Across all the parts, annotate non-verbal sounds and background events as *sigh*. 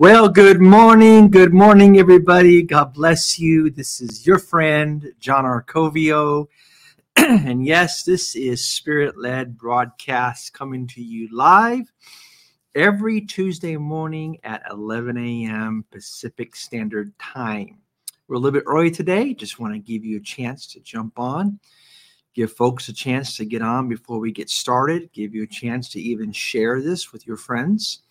Well, good morning. Good morning, everybody. God bless you. This is your friend, John Arcovio. *clears throat* and yes, this is Spirit led broadcast coming to you live every Tuesday morning at 11 a.m. Pacific Standard Time. We're a little bit early today. Just want to give you a chance to jump on, give folks a chance to get on before we get started, give you a chance to even share this with your friends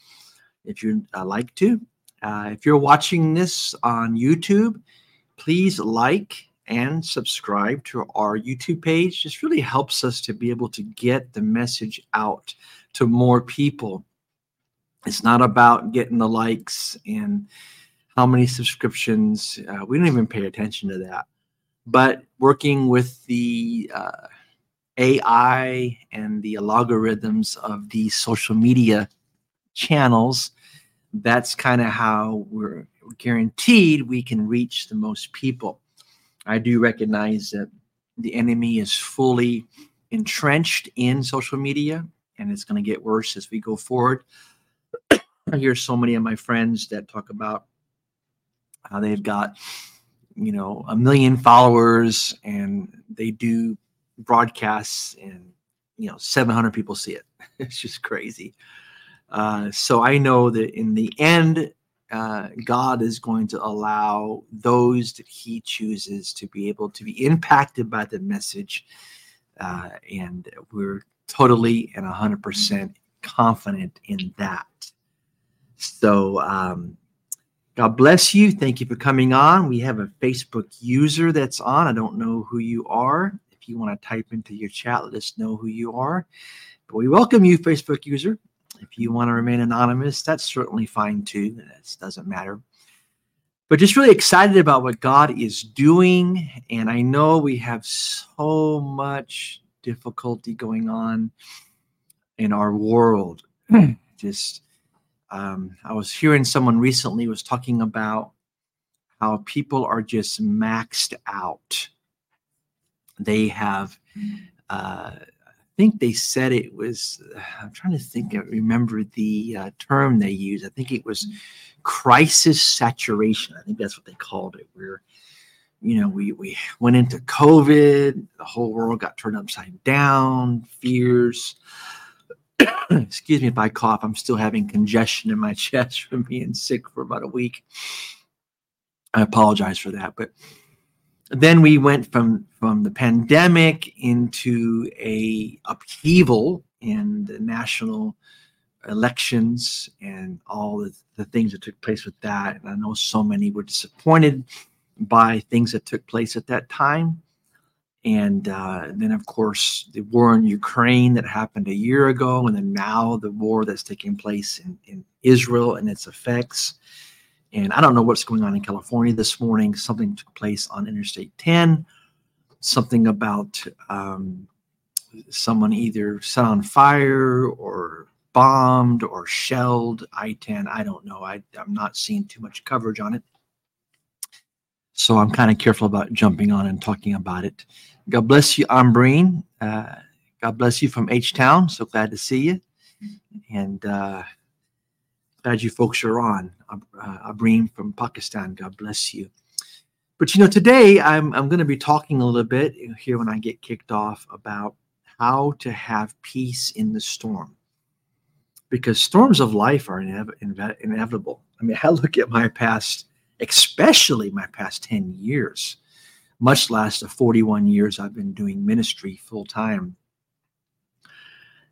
if you'd uh, like to. Uh, if you're watching this on YouTube, please like and subscribe to our YouTube page. This really helps us to be able to get the message out to more people. It's not about getting the likes and how many subscriptions. Uh, we don't even pay attention to that. But working with the uh, AI and the algorithms of these social media channels, that's kind of how we're guaranteed we can reach the most people. I do recognize that the enemy is fully entrenched in social media and it's going to get worse as we go forward. I hear so many of my friends that talk about how they've got, you know, a million followers and they do broadcasts and, you know, 700 people see it. *laughs* It's just crazy. Uh, so I know that in the end, uh, God is going to allow those that He chooses to be able to be impacted by the message. Uh, and we're totally and 100% confident in that. So, um, God bless you. Thank you for coming on. We have a Facebook user that's on. I don't know who you are. If you want to type into your chat, let us know who you are. But we welcome you, Facebook user. If you want to remain anonymous, that's certainly fine too. That doesn't matter. But just really excited about what God is doing. And I know we have so much difficulty going on in our world. just, um, I was hearing someone recently was talking about how people are just maxed out. They have uh, think they said it was i'm trying to think i remember the uh, term they used. I think it was crisis saturation. I think that's what they called it where you know we we went into covid the whole world got turned upside down fears. *coughs* Excuse me if i cough. I'm still having congestion in my *laughs* chest from being sick for about a week. I apologize for that but then we went from from the pandemic into a upheaval in the national elections and all the, the things that took place with that. And i know so many were disappointed by things that took place at that time. And uh, then of course the war in ukraine that happened a year ago and then now the war that's taking place in, in israel and its effects and I don't know what's going on in California this morning. Something took place on Interstate 10, something about um, someone either set on fire or bombed or shelled I 10. I don't know. I, I'm not seeing too much coverage on it. So I'm kind of careful about jumping on and talking about it. God bless you, Ambreen. Uh, God bless you from H Town. So glad to see you. And uh, glad you folks are on. Uh, Ambreen from Pakistan, God bless you. But you know, today I'm, I'm going to be talking a little bit here when I get kicked off about how to have peace in the storm. Because storms of life are inev- inev- inevitable. I mean, *laughs* I look at my past, especially my past 10 years, much less the 41 years I've been doing ministry full time.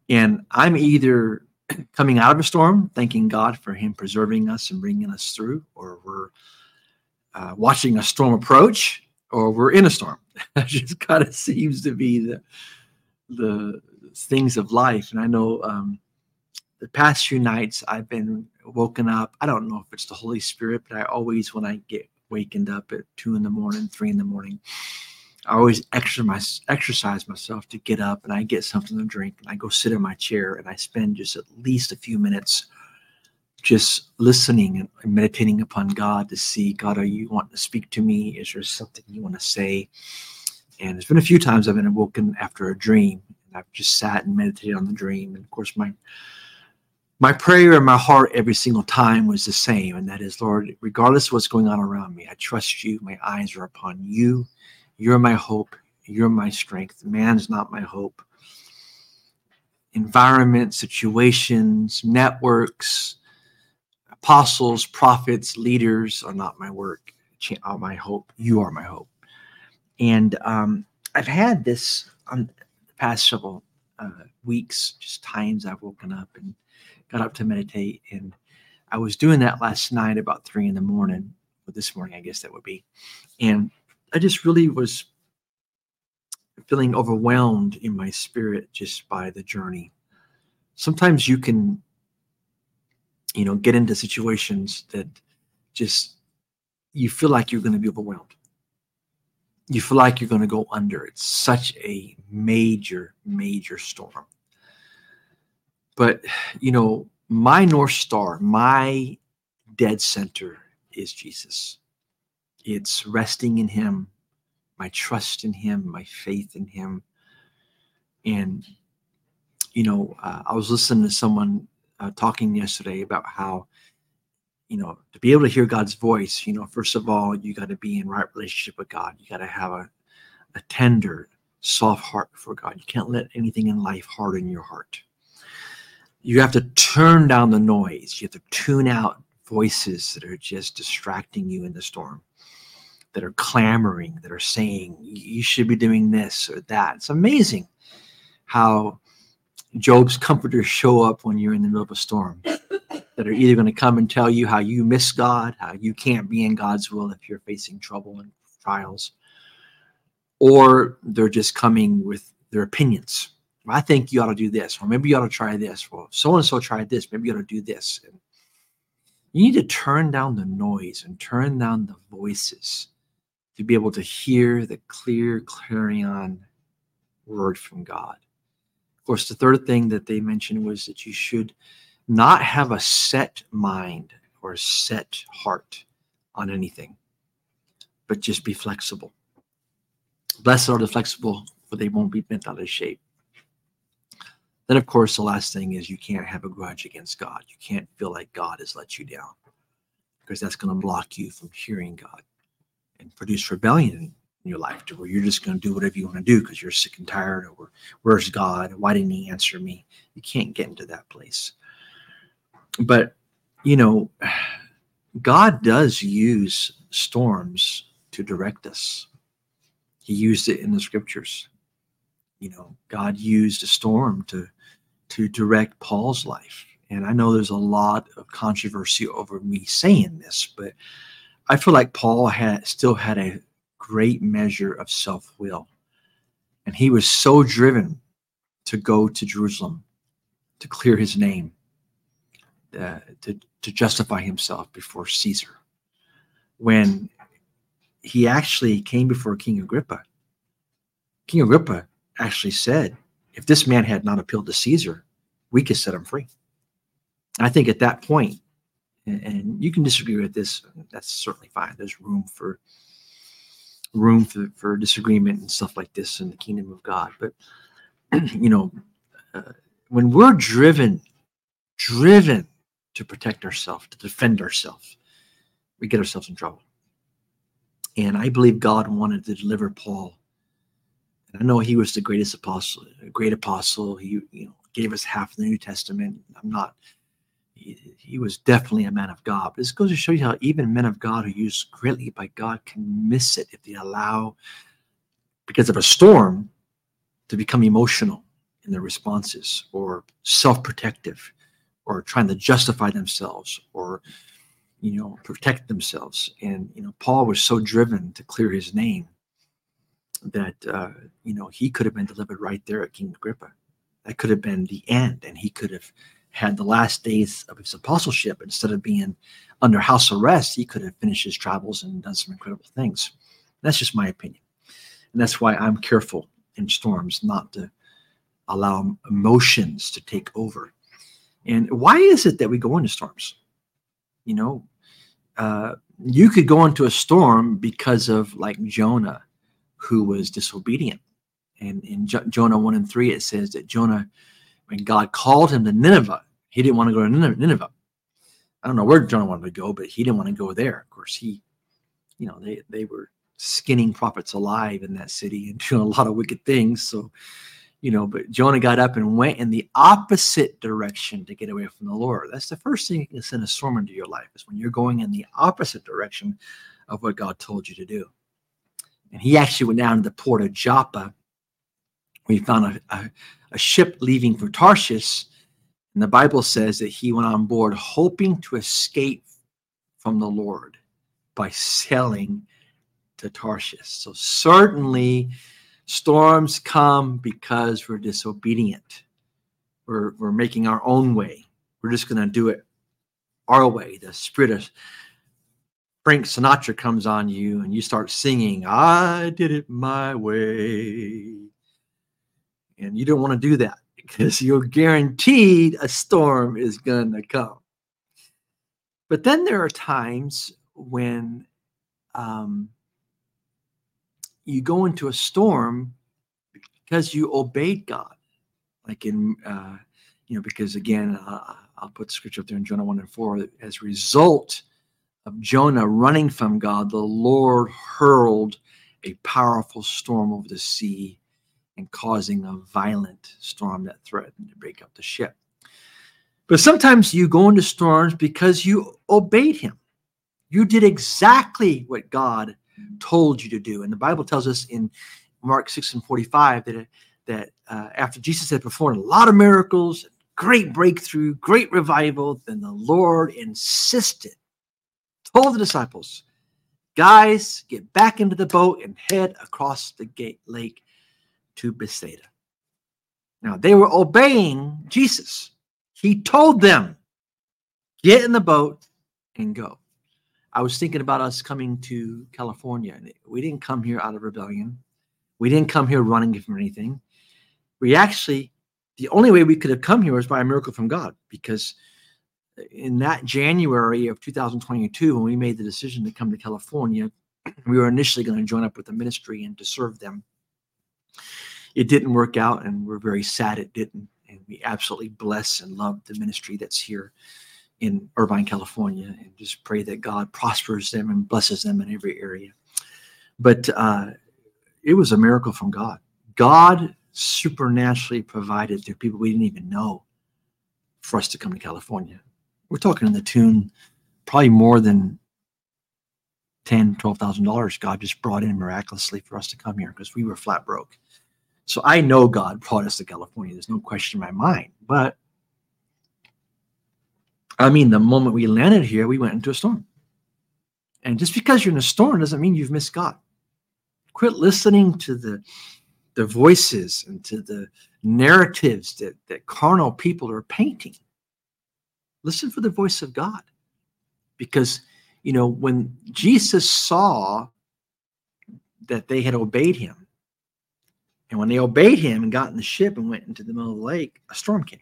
And I'm either coming out of a storm, thanking God for Him preserving us and bringing us through, or we're uh, watching a storm approach, or we're in a storm. *laughs* that just kind of seems to be the the things of life. And I know um, the past few nights I've been woken up. I don't know if it's the Holy Spirit, but I always, when I get wakened up at two in the morning, three in the morning, I always exercise, myself to get up and I get something to drink and I go sit in my chair and I spend just at least a few minutes just listening and meditating upon God to see God, are you wanting to speak to me? Is there something you want to say? And it's been a few times I've been awoken after a dream and I've just sat and meditated on the dream. And of course, my my prayer in my heart every single time was the same, and that is, Lord, regardless of what's going on around me, I trust you. My eyes are upon you. You're my hope. You're my strength. Man's not my hope. Environment, situations, networks, apostles, prophets, leaders are not my work, are my hope. You are my hope. And um, I've had this on the past several uh, weeks, just times I've woken up and got up to meditate. And I was doing that last night about three in the morning, or this morning, I guess that would be. And I just really was feeling overwhelmed in my spirit just by the journey. Sometimes you can, you know, get into situations that just you feel like you're going to be overwhelmed. You feel like you're going to go under. It's such a major, major storm. But, you know, my North Star, my dead center is Jesus. It's resting in Him, my trust in Him, my faith in Him. And, you know, uh, I was listening to someone uh, talking yesterday about how, you know, to be able to hear God's voice, you know, first of all, you got to be in right relationship with God. You got to have a, a tender, soft heart before God. You can't let anything in life harden your heart. You have to turn down the noise. You have to tune out voices that are just distracting you in the storm that are clamoring, that are saying, you should be doing this or that. It's amazing how Job's comforters show up when you're in the middle of a storm that are either going to come and tell you how you miss God, how you can't be in God's will if you're facing trouble and trials, or they're just coming with their opinions. I think you ought to do this, or maybe you ought to try this. Well, so and so tried this, maybe you ought to do this. And you need to turn down the noise and turn down the voices to be able to hear the clear clarion word from God. Of course, the third thing that they mentioned was that you should not have a set mind or a set heart on anything, but just be flexible. Blessed are the flexible, for they won't be bent out of shape. Then, of course, the last thing is you can't have a grudge against God. You can't feel like God has let you down because that's going to block you from hearing God and produce rebellion in your life to where you're just going to do whatever you want to do because you're sick and tired or where's God? Why didn't he answer me? You can't get into that place. But, you know, *sighs* God does use storms to direct us. He used it in the scriptures. You know, God used a storm to to direct Paul's life. And I know there's a lot of controversy over me saying this, but I feel like Paul had still had a great measure of self will. And he was so driven to go to Jerusalem to clear his name, uh, to, to justify himself before Caesar. When he actually came before King Agrippa, King Agrippa actually said, if this man had not appealed to Caesar, we could set him free. I think at that point, and, you can disagree with this. That's certainly fine. There's room for room for, for disagreement and stuff like this in the kingdom of God. But *clears throat* you know, uh, when we're driven, driven to protect ourselves, to defend ourselves, we get ourselves in trouble. And I believe God wanted to deliver Paul. And I know he was the greatest apostle, a great apostle. He, you know, gave us half the New Testament. I'm not he, he, was definitely a man of God. But this goes to show you how even men of God who used greatly by God can miss it if they allow, because of a storm, to become emotional in their responses or self-protective or trying to justify themselves or you know protect themselves and you know paul was so driven to clear his name that uh, you know he could have been delivered right there at king agrippa that could have been the end and he could have had the last days of his apostleship, instead of being under house arrest, he could have finished his travels and done some incredible things. That's just my opinion. And that's why I'm careful in storms not to allow emotions to take over. And why is it that we go into storms? You know, uh, you could go into a storm because of like Jonah, who was disobedient. And in jo- Jonah 1 and 3, it says that Jonah, when God called him to Nineveh, He didn't want to go to Nineveh. I don't know where Jonah wanted to go, but he didn't want to go there. Of course, he, you know, they they were skinning prophets alive in that city and *laughs* doing a lot of wicked things. So, you know, but Jonah got up and went in the opposite direction to get away from the Lord. That's the first thing can send a storm into your life is when you're going in the opposite direction of what God told you to do. And he actually went down to the port of Joppa. We found a, a, a ship leaving for Tarshish. And the Bible says that he went on board hoping to escape from the Lord by sailing to Tarshish. So certainly storms come because we're disobedient. We're, we're making our own way. We're just going to do it our way. The spirit of Frank Sinatra comes on you and you start singing, I did it my way. And you don't want to do that *laughs* because you're guaranteed a storm is going to come. But then there are times when um, you go into a storm because you obeyed God. Like in, uh, you know, because again, uh, I'll put scripture up there in Jonah 1 and 4. As a result of Jonah running from God, the Lord hurled a powerful storm over the sea and causing a violent storm that threatened to break up the ship. But sometimes you go into storms because you obeyed him. You did exactly what God told you to do. And the Bible tells us in Mark 6 and 45 that, that uh, after Jesus had performed a lot of miracles, great breakthrough, great revival, then the Lord insisted, told the disciples, guys, get back into the boat and head across the gate lake to Bethsaida. Now they were obeying Jesus. He told them, get in the boat and go. I was thinking about us coming to California. We didn't come here out of rebellion. We didn't come here running from anything. We actually, the only way we could have come here was by a miracle from God, because in that January of 2022, when we made the decision to come to California, we were initially going to join up with the ministry and to serve them. It didn't work out, and we're very sad it didn't. And we absolutely bless and love the ministry that's here in Irvine, California, and just pray that God prospers them and blesses them in every area. But uh, it was a miracle from God. God supernaturally provided through people we didn't even know for us to come to California. We're talking in the tune probably more than ten, twelve thousand dollars. God just brought in miraculously for us to come here because we were flat broke. So I know God brought us to California. There's no question in my mind. But I mean, the moment we landed here, we went into a storm. And just because you're in a storm doesn't mean you've missed God. Quit listening to the the voices and to the narratives that, that carnal people are painting. Listen for the voice of God. Because, you know, when Jesus saw that they had obeyed him, and when they obeyed him and got in the ship and went into the middle of the lake, a storm came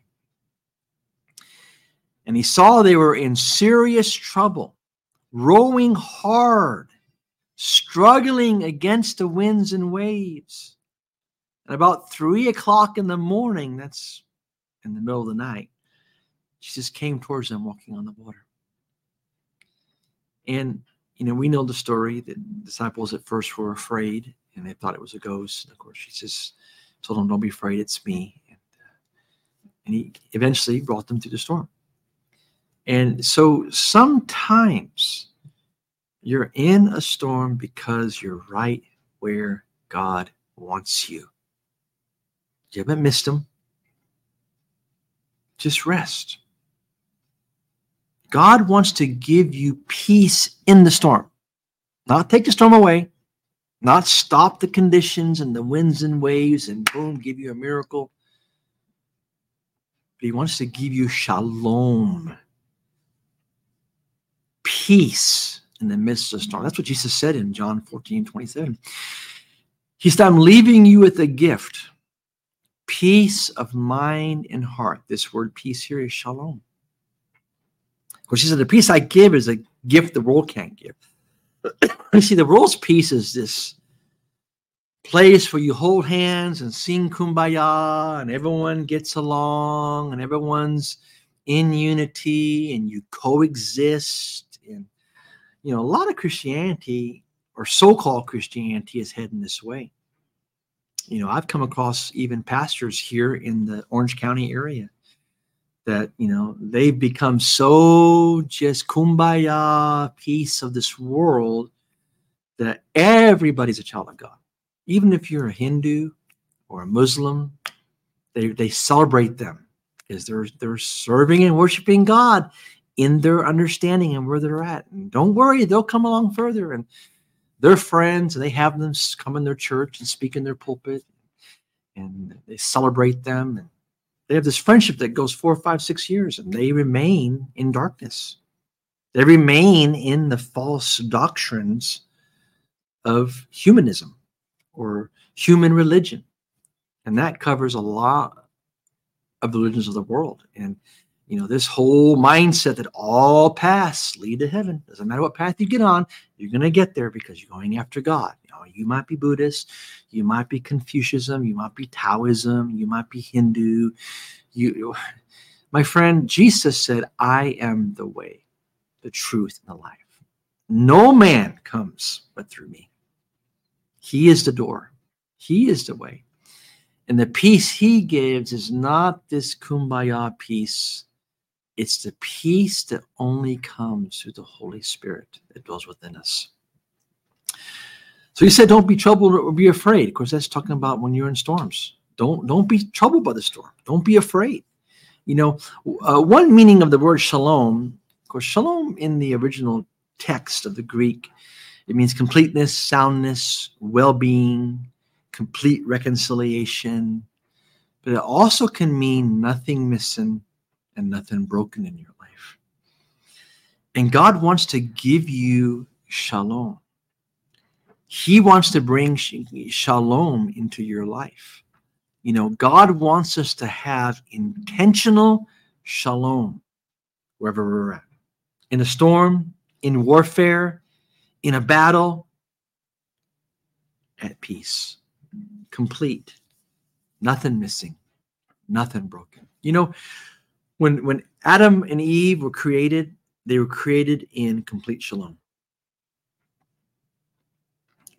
and he saw they were in serious trouble, rowing hard, struggling against the winds and waves. At about three o'clock in the morning, that's in the middle of the night, Jesus came towards them walking on the water. And, you know, we know the story that disciples at first were afraid and they thought it was a ghost. And of course, Jesus told them, Don't be afraid, it's me. And, uh, and he eventually brought them through the storm. And so sometimes you're in a storm because you're right where God wants you. You haven't missed him. Just rest. God wants to give you peace in the storm, not take the storm away, not stop the conditions and the winds and waves and boom, give you a miracle. But He wants to give you shalom peace in the midst of the storm. That's what Jesus said in John 14, 27. He said, I'm leaving you with a gift peace of mind and heart. This word peace here is shalom. Of course, he said, The peace I give is a gift the world can't give. you see, the world's peace is this place where you hold hands and sing kumbaya and everyone gets along and everyone's in unity and you coexist. And, you know, a lot of Christianity or so called Christianity is heading this way. You know, I've come across even pastors here in the Orange County area that, you know, they've become so just kumbaya, peace of this world that everybody's a child of God. Even if you're a Hindu or a Muslim, they, they celebrate them because they're they're serving and worshiping God in their understanding and where they're at. And don't worry, they'll come along further and they're friends they have them come in their church and speak in their pulpit and they celebrate them and they have this friendship that goes four, five, six years and they remain in darkness. They remain in the false doctrines of humanism or human religion. And that covers a lot of the religions of the world. And, you know, this whole mindset that all paths lead to heaven. Doesn't matter what path you get on, you're going to get there because you're going after God. You know, you might be Buddhist, you might be Confucianism, you might be Taoism, you might be Hindu. You, my friend, Jesus said, I am the way, the truth, and the life. No man comes but through me. He is the door. He is the way. And the peace he gives is not this kumbaya peace. It's the peace that only comes through the Holy Spirit that dwells within us. So he said, don't be troubled or be afraid. Of course, that's talking about when you're in storms. Don't don't be troubled by the storm. Don't be afraid. You know, uh, one meaning of the word shalom, of course, shalom in the original text of the Greek, it means completeness, soundness, well-being, complete reconciliation, but it also can mean nothing missing and nothing broken in your life. And God wants to give you shalom. He wants to bring shalom into your life. You know, God wants us to have intentional shalom wherever we're at. In a storm, in warfare, in a battle, at peace complete, nothing missing, nothing broken. You know, when when Adam and Eve were created, they were created in complete shalom.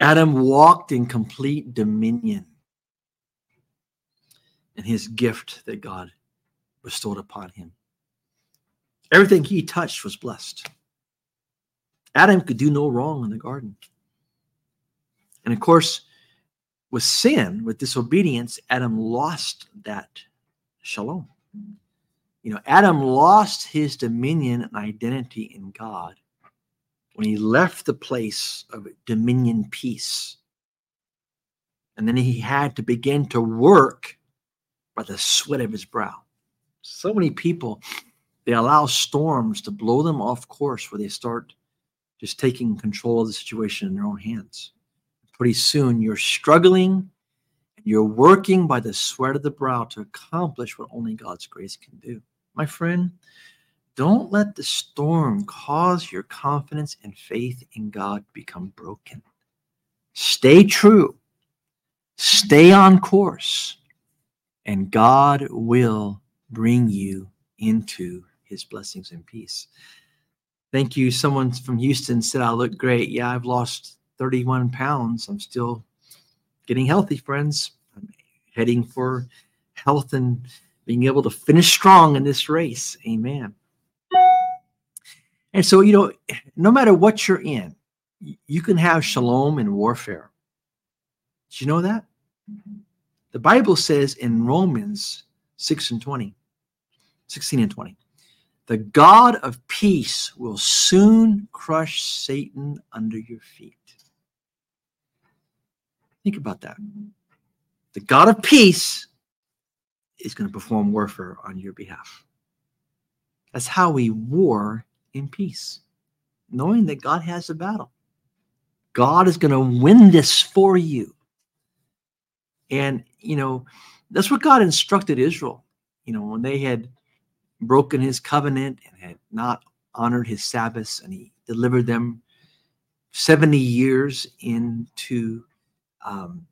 Adam walked in complete dominion and his gift that God bestowed upon him. Everything he touched was blessed. Adam could do no wrong in the garden. And of course, with sin, with disobedience, Adam lost that shalom. You know, Adam lost his dominion and identity in God when he left the place of dominion peace. And then he had to begin to work by the sweat of his brow. So many people, they allow storms to blow them off course where they start just taking control of the situation in their own hands pretty soon you're struggling and you're working by the sweat of the brow to accomplish what only God's grace can do. My friend, don't let the storm cause your confidence and faith in God become broken. Stay true, stay on course, and God will bring you into his blessings and peace. Thank you. Someone from Houston said I look great. Yeah, I've lost 31 pounds. I'm still getting healthy, friends. I'm heading for health and being able to finish strong in this race. Amen. And so, you know, no matter what you're in, you can have shalom in warfare. Did you know that? The Bible says in Romans 6 and 20, 16 and 20, the God of peace will soon crush Satan under your feet. Think about that. The God of peace is going to perform warfare on your behalf. That's how we war in peace, knowing that God has the battle. God is going to win this for you. And, you know, that's what God instructed Israel. You know, when they had broken his covenant and had not honored his Sabbaths, and he delivered them 70 years into um,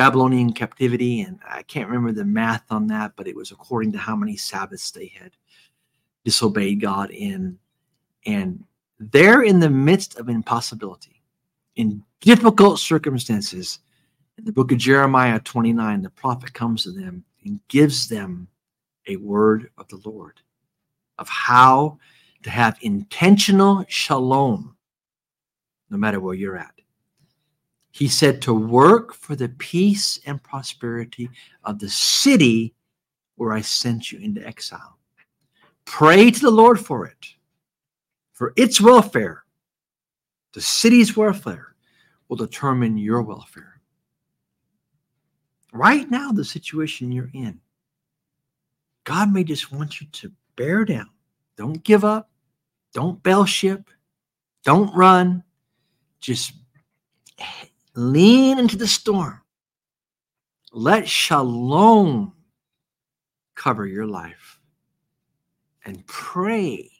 Babylonian captivity, and I can't remember the math on that, but it was according to how many Sabbaths they had disobeyed God in. And they're in the midst of impossibility, in difficult circumstances. In the book of Jeremiah 29, the prophet comes to them and gives them a word of the Lord of how to have intentional shalom no matter where you're at. He said to work for the peace and prosperity of the city where I sent you into exile. Pray to the Lord for it, for its welfare. The city's welfare will determine your welfare. Right now, the situation you're in, God may just want you to bear down. Don't give up. Don't bail ship. Don't run. Just lean into the storm. Let shalom cover your life and pray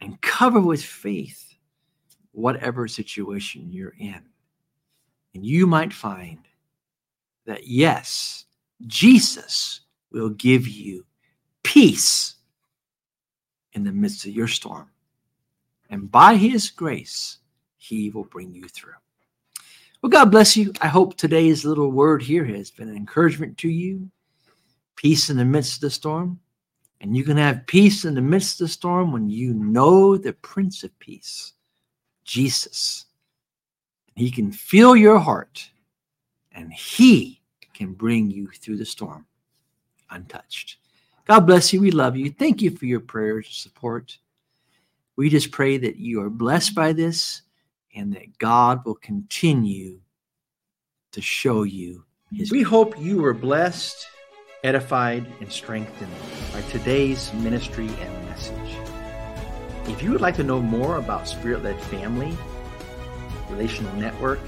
and cover with faith whatever situation you're in. And you might find that, yes, Jesus will give you peace in the midst of your storm. And by his grace, he will bring you through. Well, God bless you. I hope today's little word here has been an encouragement to you. Peace in the midst of the storm. And you can have peace in the midst of the storm when you know the Prince of Peace, Jesus. He can feel your heart and he can bring you through the storm untouched. God bless you. We love you. Thank you for your prayers and support. We just pray that you are blessed by this and that God will continue to show you his. We hope you were blessed, edified, and strengthened by today's ministry and message. If you would like to know more about Spirit led family, relational network,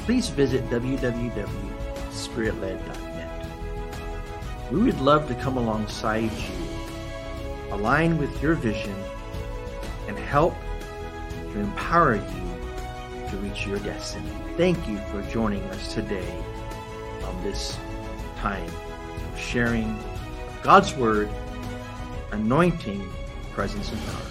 please visit www.spiritled.net. We would love to come alongside you, align with your vision, and help to empower you to reach your destiny. Thank you for joining us today on this time of sharing God's Word, anointing, presence, and power.